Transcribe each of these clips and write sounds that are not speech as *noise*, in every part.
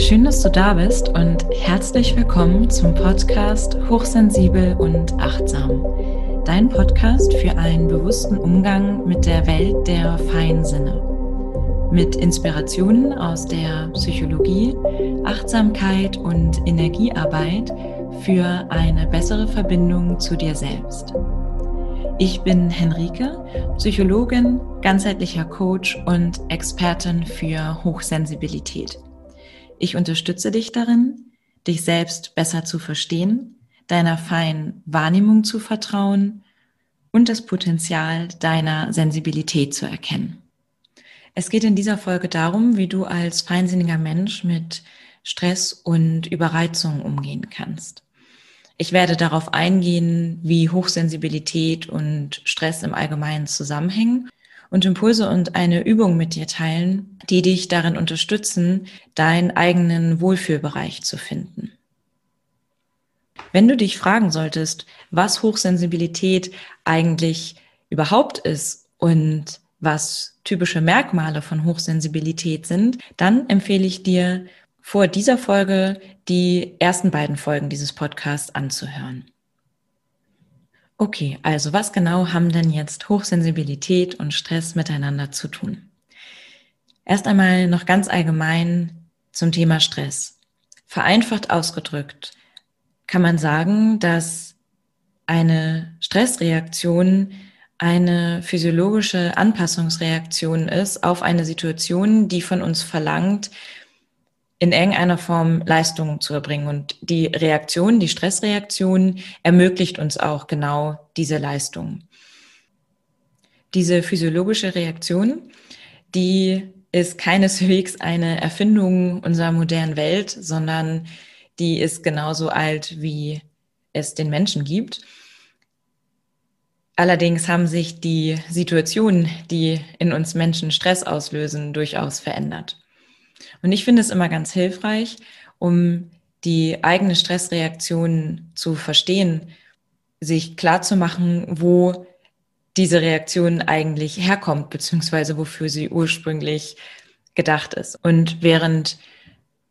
Schön, dass du da bist und herzlich willkommen zum Podcast Hochsensibel und Achtsam. Dein Podcast für einen bewussten Umgang mit der Welt der Feinsinne. Mit Inspirationen aus der Psychologie, Achtsamkeit und Energiearbeit für eine bessere Verbindung zu dir selbst. Ich bin Henrike, Psychologin, ganzheitlicher Coach und Expertin für Hochsensibilität. Ich unterstütze dich darin, dich selbst besser zu verstehen, deiner feinen Wahrnehmung zu vertrauen und das Potenzial deiner Sensibilität zu erkennen. Es geht in dieser Folge darum, wie du als feinsinniger Mensch mit Stress und Überreizung umgehen kannst. Ich werde darauf eingehen, wie Hochsensibilität und Stress im Allgemeinen zusammenhängen und Impulse und eine Übung mit dir teilen, die dich darin unterstützen, deinen eigenen Wohlfühlbereich zu finden. Wenn du dich fragen solltest, was Hochsensibilität eigentlich überhaupt ist und was typische Merkmale von Hochsensibilität sind, dann empfehle ich dir, vor dieser Folge die ersten beiden Folgen dieses Podcasts anzuhören. Okay, also was genau haben denn jetzt Hochsensibilität und Stress miteinander zu tun? Erst einmal noch ganz allgemein zum Thema Stress. Vereinfacht ausgedrückt kann man sagen, dass eine Stressreaktion eine physiologische Anpassungsreaktion ist auf eine Situation, die von uns verlangt, in irgendeiner Form Leistungen zu erbringen. Und die Reaktion, die Stressreaktion ermöglicht uns auch genau diese Leistung. Diese physiologische Reaktion, die ist keineswegs eine Erfindung unserer modernen Welt, sondern die ist genauso alt, wie es den Menschen gibt. Allerdings haben sich die Situationen, die in uns Menschen Stress auslösen, durchaus verändert. Und ich finde es immer ganz hilfreich, um die eigene Stressreaktion zu verstehen, sich klar zu machen, wo diese Reaktion eigentlich herkommt, beziehungsweise wofür sie ursprünglich gedacht ist. Und während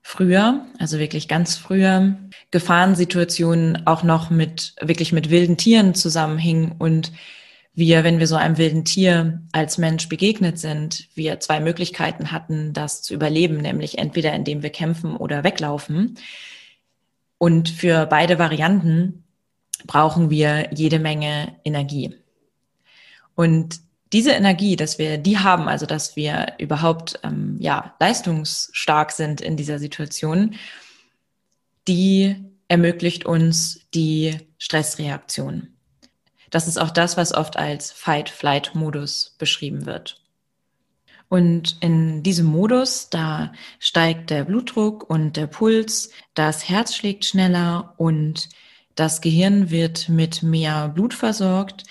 früher, also wirklich ganz früher, Gefahrensituationen auch noch mit, wirklich mit wilden Tieren zusammenhingen und wir, wenn wir so einem wilden Tier als Mensch begegnet sind, wir zwei Möglichkeiten hatten, das zu überleben, nämlich entweder indem wir kämpfen oder weglaufen. Und für beide Varianten brauchen wir jede Menge Energie. Und diese Energie, dass wir die haben, also dass wir überhaupt ähm, ja leistungsstark sind in dieser Situation, die ermöglicht uns die Stressreaktion. Das ist auch das, was oft als Fight-Flight-Modus beschrieben wird. Und in diesem Modus, da steigt der Blutdruck und der Puls, das Herz schlägt schneller und das Gehirn wird mit mehr Blut versorgt.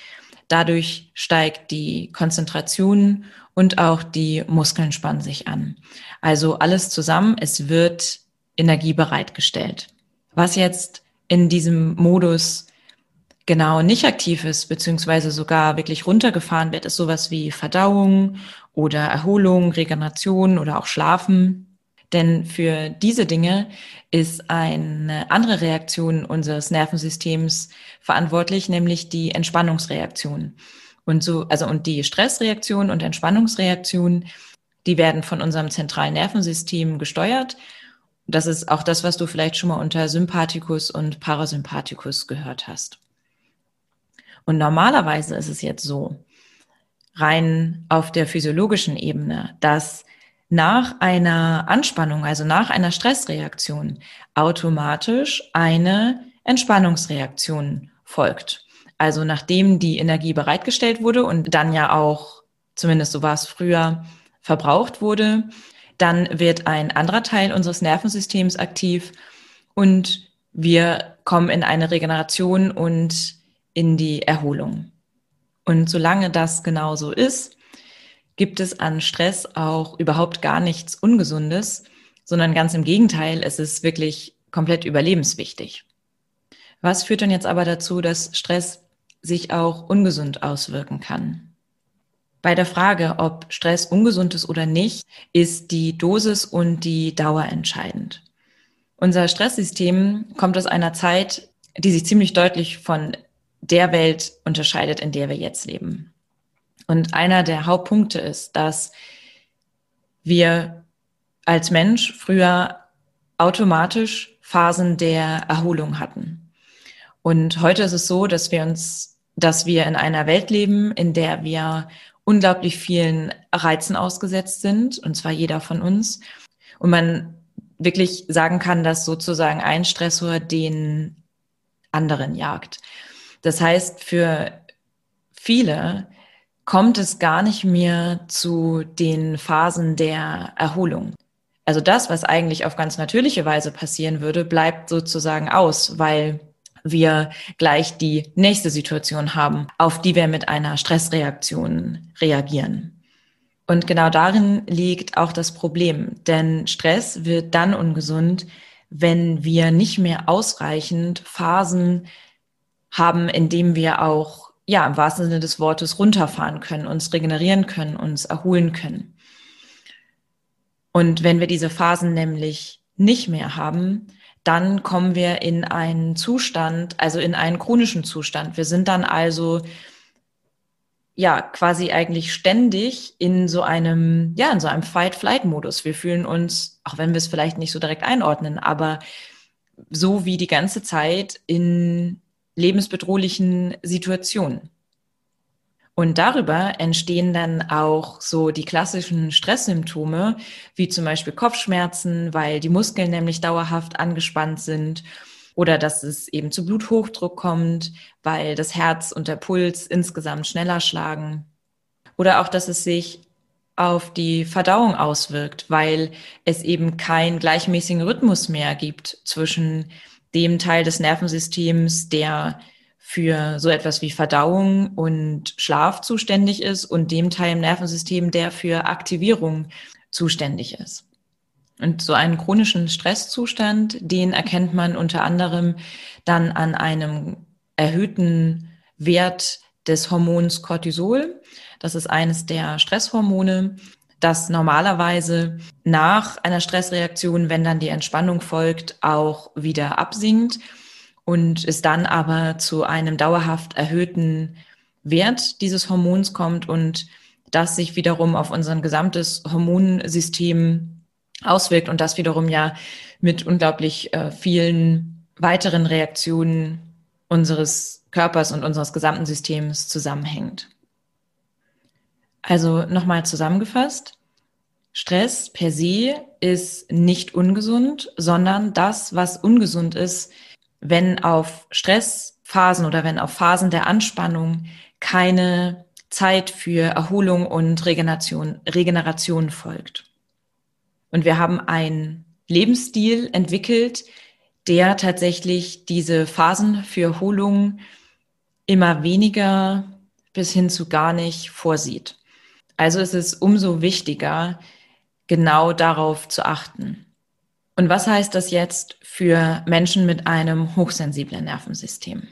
Dadurch steigt die Konzentration und auch die Muskeln spannen sich an. Also alles zusammen, es wird Energie bereitgestellt. Was jetzt in diesem Modus genau nicht aktiv ist, beziehungsweise sogar wirklich runtergefahren wird, ist sowas wie Verdauung oder Erholung, Regeneration oder auch Schlafen. Denn für diese Dinge ist eine andere Reaktion unseres Nervensystems verantwortlich, nämlich die Entspannungsreaktion. Und so, also und die Stressreaktion und Entspannungsreaktion, die werden von unserem zentralen Nervensystem gesteuert. Das ist auch das, was du vielleicht schon mal unter Sympathikus und Parasympathikus gehört hast. Und normalerweise ist es jetzt so, rein auf der physiologischen Ebene, dass nach einer Anspannung, also nach einer Stressreaktion, automatisch eine Entspannungsreaktion folgt. Also nachdem die Energie bereitgestellt wurde und dann ja auch, zumindest so war es früher, verbraucht wurde, dann wird ein anderer Teil unseres Nervensystems aktiv und wir kommen in eine Regeneration und in die Erholung. Und solange das genau so ist, gibt es an Stress auch überhaupt gar nichts Ungesundes, sondern ganz im Gegenteil, es ist wirklich komplett überlebenswichtig. Was führt dann jetzt aber dazu, dass Stress sich auch ungesund auswirken kann? Bei der Frage, ob Stress ungesund ist oder nicht, ist die Dosis und die Dauer entscheidend. Unser Stresssystem kommt aus einer Zeit, die sich ziemlich deutlich von der Welt unterscheidet, in der wir jetzt leben. Und einer der Hauptpunkte ist, dass wir als Mensch früher automatisch Phasen der Erholung hatten. Und heute ist es so, dass wir uns, dass wir in einer Welt leben, in der wir unglaublich vielen Reizen ausgesetzt sind, und zwar jeder von uns. Und man wirklich sagen kann, dass sozusagen ein Stressor den anderen jagt. Das heißt, für viele kommt es gar nicht mehr zu den Phasen der Erholung. Also das, was eigentlich auf ganz natürliche Weise passieren würde, bleibt sozusagen aus, weil wir gleich die nächste Situation haben, auf die wir mit einer Stressreaktion reagieren. Und genau darin liegt auch das Problem, denn Stress wird dann ungesund, wenn wir nicht mehr ausreichend Phasen haben, in denen wir auch, ja, im wahrsten Sinne des Wortes runterfahren können, uns regenerieren können, uns erholen können. Und wenn wir diese Phasen nämlich nicht mehr haben, dann kommen wir in einen Zustand, also in einen chronischen Zustand. Wir sind dann also ja quasi eigentlich ständig in so einem ja in so einem Fight-Flight-Modus. Wir fühlen uns, auch wenn wir es vielleicht nicht so direkt einordnen, aber so wie die ganze Zeit in lebensbedrohlichen Situationen. Und darüber entstehen dann auch so die klassischen Stresssymptome, wie zum Beispiel Kopfschmerzen, weil die Muskeln nämlich dauerhaft angespannt sind oder dass es eben zu Bluthochdruck kommt, weil das Herz und der Puls insgesamt schneller schlagen. Oder auch, dass es sich auf die Verdauung auswirkt, weil es eben keinen gleichmäßigen Rhythmus mehr gibt zwischen dem Teil des Nervensystems, der für so etwas wie Verdauung und Schlaf zuständig ist und dem Teil im Nervensystem, der für Aktivierung zuständig ist. Und so einen chronischen Stresszustand, den erkennt man unter anderem dann an einem erhöhten Wert des Hormons Cortisol. Das ist eines der Stresshormone, das normalerweise nach einer Stressreaktion, wenn dann die Entspannung folgt, auch wieder absinkt und es dann aber zu einem dauerhaft erhöhten Wert dieses Hormons kommt und das sich wiederum auf unser gesamtes Hormonsystem auswirkt und das wiederum ja mit unglaublich äh, vielen weiteren Reaktionen unseres Körpers und unseres gesamten Systems zusammenhängt. Also nochmal zusammengefasst. Stress per se ist nicht ungesund, sondern das, was ungesund ist, wenn auf Stressphasen oder wenn auf Phasen der Anspannung keine Zeit für Erholung und Regeneration, Regeneration folgt. Und wir haben einen Lebensstil entwickelt, der tatsächlich diese Phasen für Erholung immer weniger bis hin zu gar nicht vorsieht. Also ist es umso wichtiger, genau darauf zu achten. Und was heißt das jetzt für Menschen mit einem hochsensiblen Nervensystem?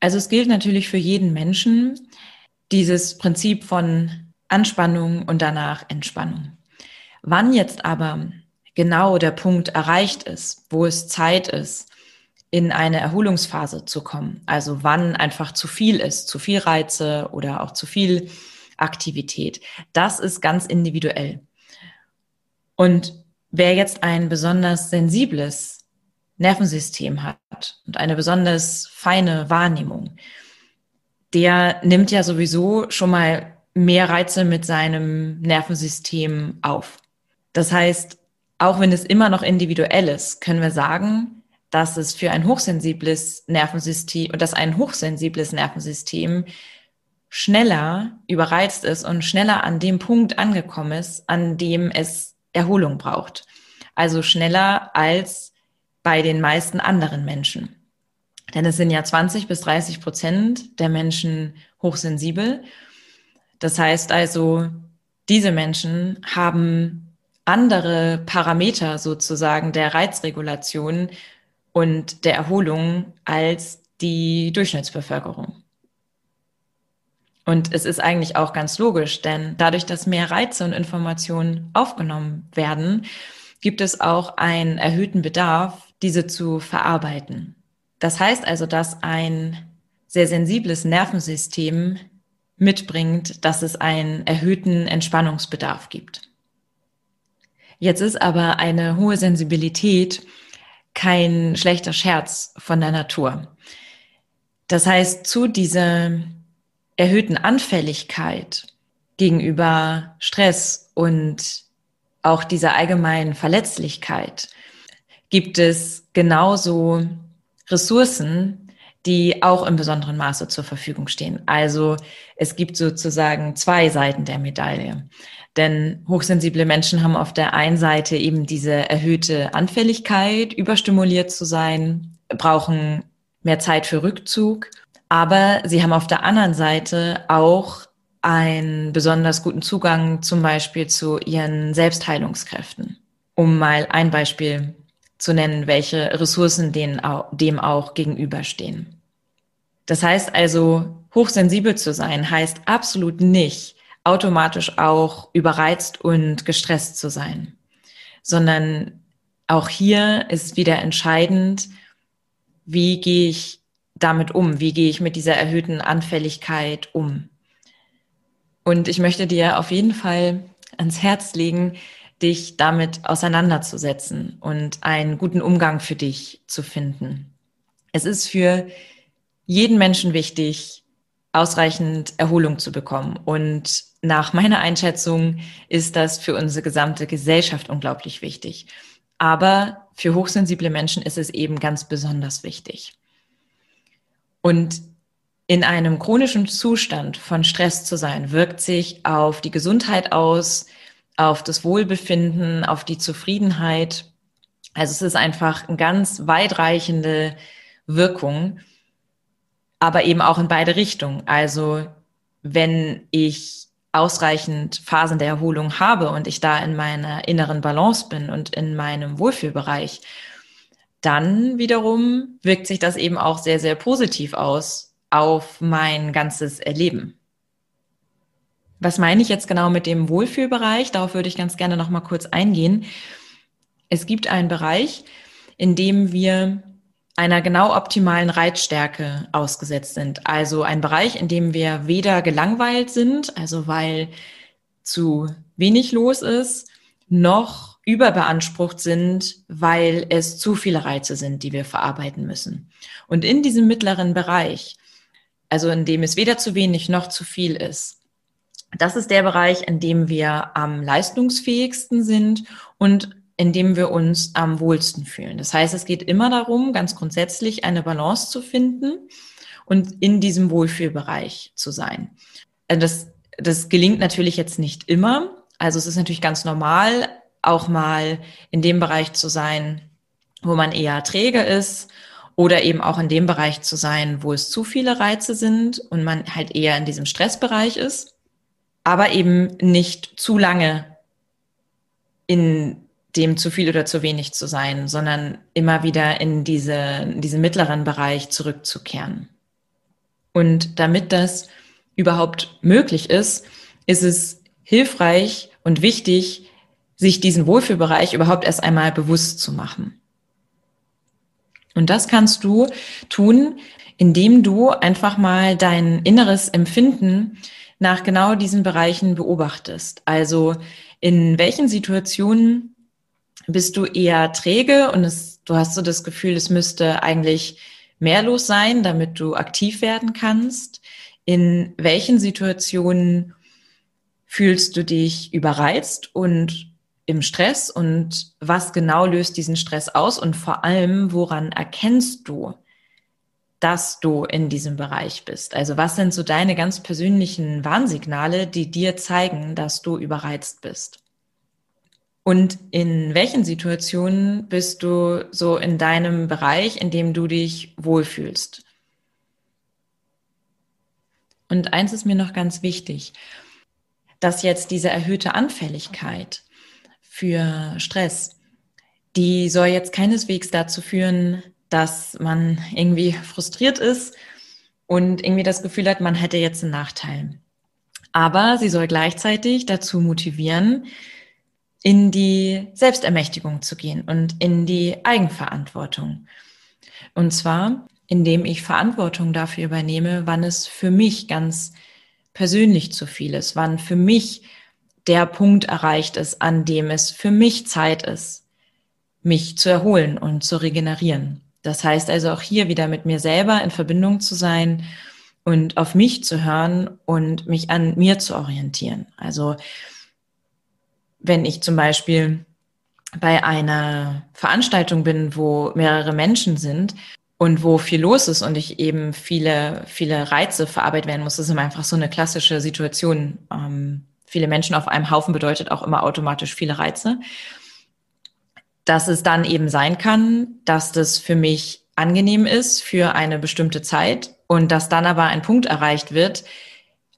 Also es gilt natürlich für jeden Menschen dieses Prinzip von Anspannung und danach Entspannung. Wann jetzt aber genau der Punkt erreicht ist, wo es Zeit ist, in eine Erholungsphase zu kommen, also wann einfach zu viel ist, zu viel Reize oder auch zu viel Aktivität, das ist ganz individuell. Und wer jetzt ein besonders sensibles Nervensystem hat und eine besonders feine Wahrnehmung, der nimmt ja sowieso schon mal mehr Reize mit seinem Nervensystem auf. Das heißt, auch wenn es immer noch individuell ist, können wir sagen, dass es für ein hochsensibles Nervensystem und dass ein hochsensibles Nervensystem schneller überreizt ist und schneller an dem Punkt angekommen ist, an dem es Erholung braucht. Also schneller als bei den meisten anderen Menschen. Denn es sind ja 20 bis 30 Prozent der Menschen hochsensibel. Das heißt also, diese Menschen haben andere Parameter sozusagen der Reizregulation und der Erholung als die Durchschnittsbevölkerung. Und es ist eigentlich auch ganz logisch, denn dadurch, dass mehr Reize und Informationen aufgenommen werden, gibt es auch einen erhöhten Bedarf, diese zu verarbeiten. Das heißt also, dass ein sehr sensibles Nervensystem mitbringt, dass es einen erhöhten Entspannungsbedarf gibt. Jetzt ist aber eine hohe Sensibilität kein schlechter Scherz von der Natur. Das heißt, zu dieser erhöhten Anfälligkeit gegenüber Stress und auch dieser allgemeinen Verletzlichkeit gibt es genauso Ressourcen, die auch im besonderen Maße zur Verfügung stehen. Also es gibt sozusagen zwei Seiten der Medaille. Denn hochsensible Menschen haben auf der einen Seite eben diese erhöhte Anfälligkeit, überstimuliert zu sein, brauchen mehr Zeit für Rückzug, aber sie haben auf der anderen Seite auch einen besonders guten Zugang zum Beispiel zu ihren Selbstheilungskräften. Um mal ein Beispiel zu nennen, welche Ressourcen denen dem auch gegenüberstehen. Das heißt also, hochsensibel zu sein heißt absolut nicht, automatisch auch überreizt und gestresst zu sein, sondern auch hier ist wieder entscheidend, wie gehe ich damit um, wie gehe ich mit dieser erhöhten Anfälligkeit um. Und ich möchte dir auf jeden Fall ans Herz legen, dich damit auseinanderzusetzen und einen guten Umgang für dich zu finden. Es ist für jeden Menschen wichtig, ausreichend Erholung zu bekommen. Und nach meiner Einschätzung ist das für unsere gesamte Gesellschaft unglaublich wichtig. Aber für hochsensible Menschen ist es eben ganz besonders wichtig. Und in einem chronischen Zustand von Stress zu sein, wirkt sich auf die Gesundheit aus, auf das Wohlbefinden, auf die Zufriedenheit. Also es ist einfach eine ganz weitreichende Wirkung, aber eben auch in beide Richtungen. Also wenn ich ausreichend Phasen der Erholung habe und ich da in meiner inneren Balance bin und in meinem Wohlfühlbereich, dann wiederum wirkt sich das eben auch sehr, sehr positiv aus auf mein ganzes Erleben. Was meine ich jetzt genau mit dem Wohlfühlbereich? Darauf würde ich ganz gerne noch mal kurz eingehen. Es gibt einen Bereich, in dem wir einer genau optimalen Reizstärke ausgesetzt sind. Also ein Bereich, in dem wir weder gelangweilt sind, also weil zu wenig los ist, noch überbeansprucht sind, weil es zu viele Reize sind, die wir verarbeiten müssen. Und in diesem mittleren Bereich, also in dem es weder zu wenig noch zu viel ist, das ist der Bereich, in dem wir am leistungsfähigsten sind und in dem wir uns am wohlsten fühlen. Das heißt, es geht immer darum, ganz grundsätzlich eine Balance zu finden und in diesem Wohlfühlbereich zu sein. Also das, das gelingt natürlich jetzt nicht immer. Also es ist natürlich ganz normal, auch mal in dem Bereich zu sein, wo man eher träge ist oder eben auch in dem Bereich zu sein, wo es zu viele Reize sind und man halt eher in diesem Stressbereich ist, aber eben nicht zu lange in dem zu viel oder zu wenig zu sein, sondern immer wieder in diese, in diesen mittleren Bereich zurückzukehren. Und damit das überhaupt möglich ist, ist es hilfreich und wichtig, sich diesen Wohlfühlbereich überhaupt erst einmal bewusst zu machen. Und das kannst du tun, indem du einfach mal dein inneres Empfinden nach genau diesen Bereichen beobachtest. Also in welchen Situationen bist du eher träge und es, du hast so das Gefühl, es müsste eigentlich mehr los sein, damit du aktiv werden kannst? In welchen Situationen fühlst du dich überreizt und im Stress und was genau löst diesen Stress aus und vor allem, woran erkennst du, dass du in diesem Bereich bist? Also was sind so deine ganz persönlichen Warnsignale, die dir zeigen, dass du überreizt bist? Und in welchen Situationen bist du so in deinem Bereich, in dem du dich wohlfühlst? Und eins ist mir noch ganz wichtig, dass jetzt diese erhöhte Anfälligkeit für Stress, die soll jetzt keineswegs dazu führen, dass man irgendwie frustriert ist und irgendwie das Gefühl hat, man hätte jetzt einen Nachteil. Aber sie soll gleichzeitig dazu motivieren, in die Selbstermächtigung zu gehen und in die Eigenverantwortung. Und zwar, indem ich Verantwortung dafür übernehme, wann es für mich ganz persönlich zu viel ist, wann für mich der Punkt erreicht ist, an dem es für mich Zeit ist, mich zu erholen und zu regenerieren. Das heißt also auch hier wieder mit mir selber in Verbindung zu sein und auf mich zu hören und mich an mir zu orientieren. Also wenn ich zum Beispiel bei einer Veranstaltung bin, wo mehrere Menschen sind und wo viel los ist und ich eben viele, viele Reize verarbeitet werden muss, das ist immer einfach so eine klassische Situation. Ähm, viele Menschen auf einem Haufen bedeutet auch immer automatisch viele Reize. Dass es dann eben sein kann, dass das für mich angenehm ist für eine bestimmte Zeit und dass dann aber ein Punkt erreicht wird,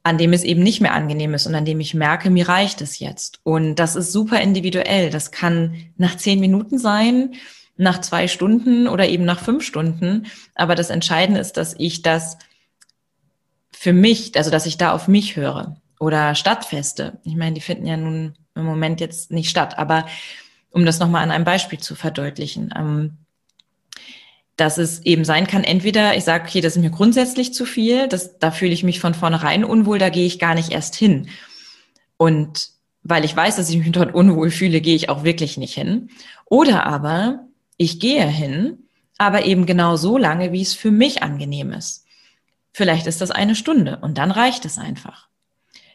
an dem es eben nicht mehr angenehm ist und an dem ich merke, mir reicht es jetzt. Und das ist super individuell. Das kann nach zehn Minuten sein, nach zwei Stunden oder eben nach fünf Stunden. Aber das Entscheidende ist, dass ich das für mich, also dass ich da auf mich höre. Oder Stadtfeste. Ich meine, die finden ja nun im Moment jetzt nicht statt. Aber um das nochmal an einem Beispiel zu verdeutlichen. Ähm, dass es eben sein kann, entweder ich sage, okay, das ist mir grundsätzlich zu viel, das, da fühle ich mich von vornherein unwohl, da gehe ich gar nicht erst hin. Und weil ich weiß, dass ich mich dort unwohl fühle, gehe ich auch wirklich nicht hin. Oder aber ich gehe hin, aber eben genau so lange, wie es für mich angenehm ist. Vielleicht ist das eine Stunde und dann reicht es einfach.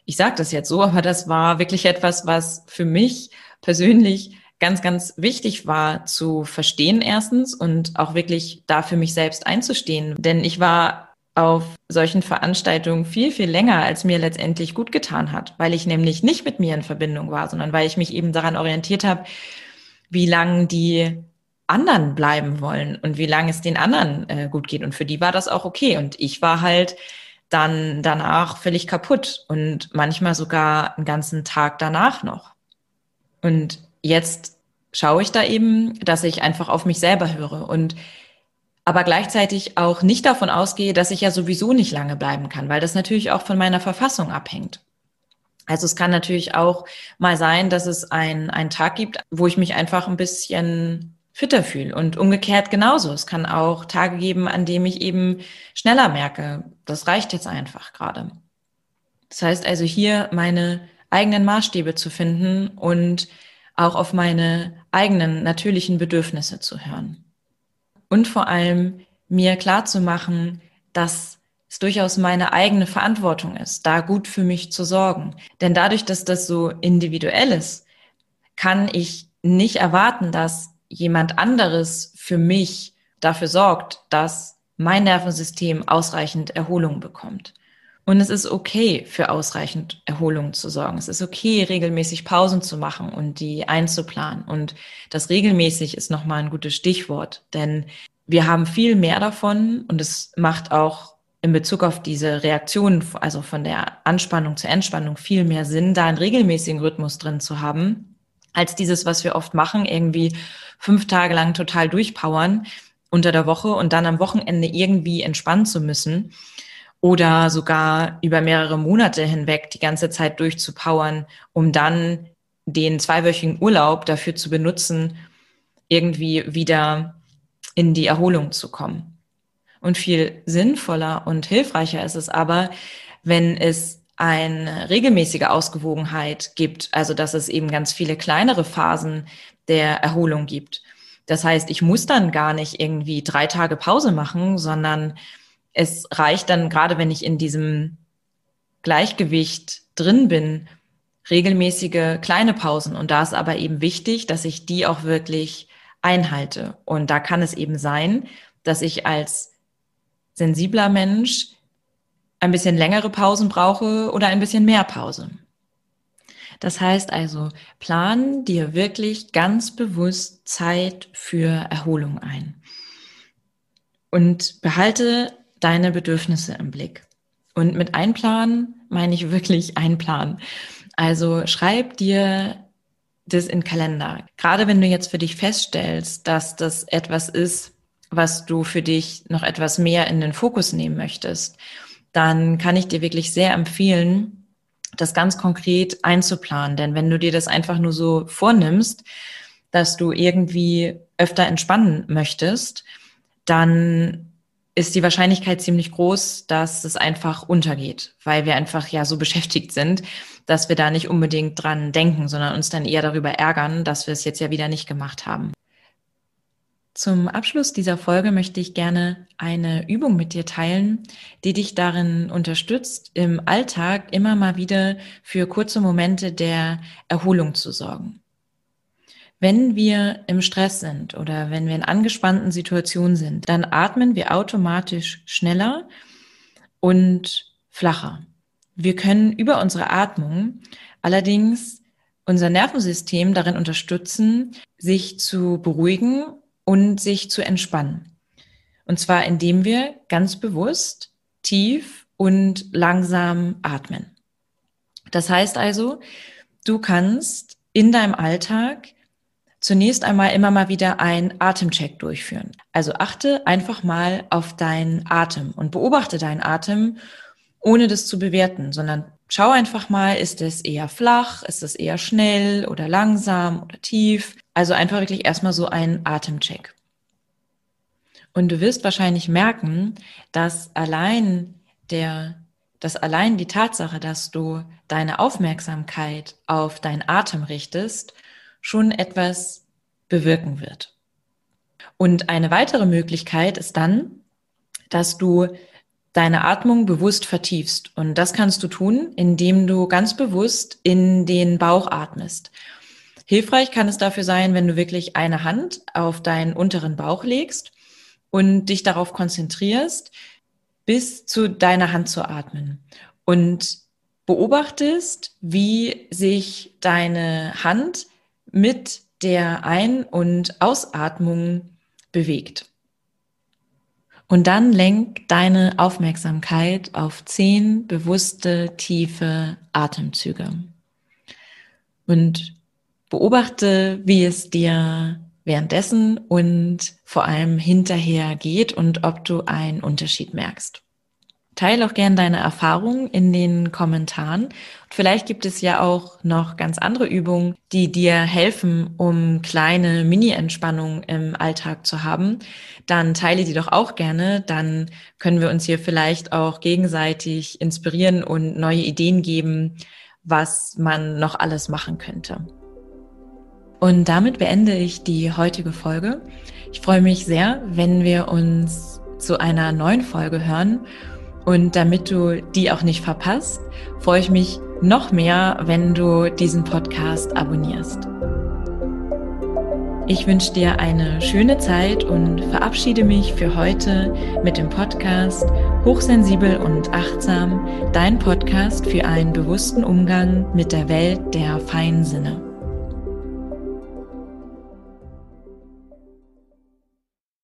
Ich sage das jetzt so, aber das war wirklich etwas, was für mich persönlich ganz, ganz wichtig war zu verstehen erstens und auch wirklich da für mich selbst einzustehen. Denn ich war auf solchen Veranstaltungen viel, viel länger, als mir letztendlich gut getan hat, weil ich nämlich nicht mit mir in Verbindung war, sondern weil ich mich eben daran orientiert habe, wie lange die anderen bleiben wollen und wie lange es den anderen äh, gut geht. Und für die war das auch okay. Und ich war halt dann danach völlig kaputt und manchmal sogar einen ganzen Tag danach noch. Und jetzt schaue ich da eben, dass ich einfach auf mich selber höre und aber gleichzeitig auch nicht davon ausgehe, dass ich ja sowieso nicht lange bleiben kann, weil das natürlich auch von meiner Verfassung abhängt. Also es kann natürlich auch mal sein, dass es ein, einen Tag gibt, wo ich mich einfach ein bisschen fitter fühle und umgekehrt genauso. Es kann auch Tage geben, an denen ich eben schneller merke, das reicht jetzt einfach gerade. Das heißt also hier meine eigenen Maßstäbe zu finden und auch auf meine eigenen natürlichen Bedürfnisse zu hören. Und vor allem mir klar zu machen, dass es durchaus meine eigene Verantwortung ist, da gut für mich zu sorgen. Denn dadurch, dass das so individuell ist, kann ich nicht erwarten, dass jemand anderes für mich dafür sorgt, dass mein Nervensystem ausreichend Erholung bekommt. Und es ist okay, für ausreichend Erholung zu sorgen. Es ist okay, regelmäßig Pausen zu machen und die einzuplanen. Und das regelmäßig ist nochmal ein gutes Stichwort, denn wir haben viel mehr davon und es macht auch in Bezug auf diese Reaktion, also von der Anspannung zur Entspannung, viel mehr Sinn, da einen regelmäßigen Rhythmus drin zu haben, als dieses, was wir oft machen, irgendwie fünf Tage lang total durchpowern unter der Woche und dann am Wochenende irgendwie entspannen zu müssen oder sogar über mehrere Monate hinweg die ganze Zeit durchzupowern, um dann den zweiwöchigen Urlaub dafür zu benutzen, irgendwie wieder in die Erholung zu kommen. Und viel sinnvoller und hilfreicher ist es aber, wenn es eine regelmäßige Ausgewogenheit gibt, also dass es eben ganz viele kleinere Phasen der Erholung gibt. Das heißt, ich muss dann gar nicht irgendwie drei Tage Pause machen, sondern es reicht dann, gerade wenn ich in diesem Gleichgewicht drin bin, regelmäßige kleine Pausen. Und da ist aber eben wichtig, dass ich die auch wirklich einhalte. Und da kann es eben sein, dass ich als sensibler Mensch ein bisschen längere Pausen brauche oder ein bisschen mehr Pause. Das heißt also, plan dir wirklich ganz bewusst Zeit für Erholung ein. Und behalte deine Bedürfnisse im Blick. Und mit einplanen meine ich wirklich *laughs* einplanen. Also schreib dir das in Kalender. Gerade wenn du jetzt für dich feststellst, dass das etwas ist, was du für dich noch etwas mehr in den Fokus nehmen möchtest, dann kann ich dir wirklich sehr empfehlen, das ganz konkret einzuplanen. Denn wenn du dir das einfach nur so vornimmst, dass du irgendwie öfter entspannen möchtest, dann ist die Wahrscheinlichkeit ziemlich groß, dass es einfach untergeht, weil wir einfach ja so beschäftigt sind, dass wir da nicht unbedingt dran denken, sondern uns dann eher darüber ärgern, dass wir es jetzt ja wieder nicht gemacht haben. Zum Abschluss dieser Folge möchte ich gerne eine Übung mit dir teilen, die dich darin unterstützt, im Alltag immer mal wieder für kurze Momente der Erholung zu sorgen. Wenn wir im Stress sind oder wenn wir in angespannten Situationen sind, dann atmen wir automatisch schneller und flacher. Wir können über unsere Atmung allerdings unser Nervensystem darin unterstützen, sich zu beruhigen und sich zu entspannen. Und zwar indem wir ganz bewusst, tief und langsam atmen. Das heißt also, du kannst in deinem Alltag zunächst einmal immer mal wieder einen Atemcheck durchführen. Also achte einfach mal auf deinen Atem und beobachte deinen Atem, ohne das zu bewerten, sondern schau einfach mal, ist es eher flach, ist es eher schnell oder langsam oder tief. Also einfach wirklich erstmal so einen Atemcheck. Und du wirst wahrscheinlich merken, dass allein der, dass allein die Tatsache, dass du deine Aufmerksamkeit auf deinen Atem richtest, schon etwas bewirken wird. Und eine weitere Möglichkeit ist dann, dass du deine Atmung bewusst vertiefst. Und das kannst du tun, indem du ganz bewusst in den Bauch atmest. Hilfreich kann es dafür sein, wenn du wirklich eine Hand auf deinen unteren Bauch legst und dich darauf konzentrierst, bis zu deiner Hand zu atmen. Und beobachtest, wie sich deine Hand mit der Ein- und Ausatmung bewegt. Und dann lenk deine Aufmerksamkeit auf zehn bewusste, tiefe Atemzüge. Und beobachte, wie es dir währenddessen und vor allem hinterher geht und ob du einen Unterschied merkst. Teil auch gern deine Erfahrungen in den Kommentaren. Vielleicht gibt es ja auch noch ganz andere Übungen, die dir helfen, um kleine Mini-Entspannungen im Alltag zu haben. Dann teile die doch auch gerne. Dann können wir uns hier vielleicht auch gegenseitig inspirieren und neue Ideen geben, was man noch alles machen könnte. Und damit beende ich die heutige Folge. Ich freue mich sehr, wenn wir uns zu einer neuen Folge hören und damit du die auch nicht verpasst, freue ich mich noch mehr, wenn du diesen Podcast abonnierst. Ich wünsche dir eine schöne Zeit und verabschiede mich für heute mit dem Podcast Hochsensibel und Achtsam, dein Podcast für einen bewussten Umgang mit der Welt der feinen Sinne.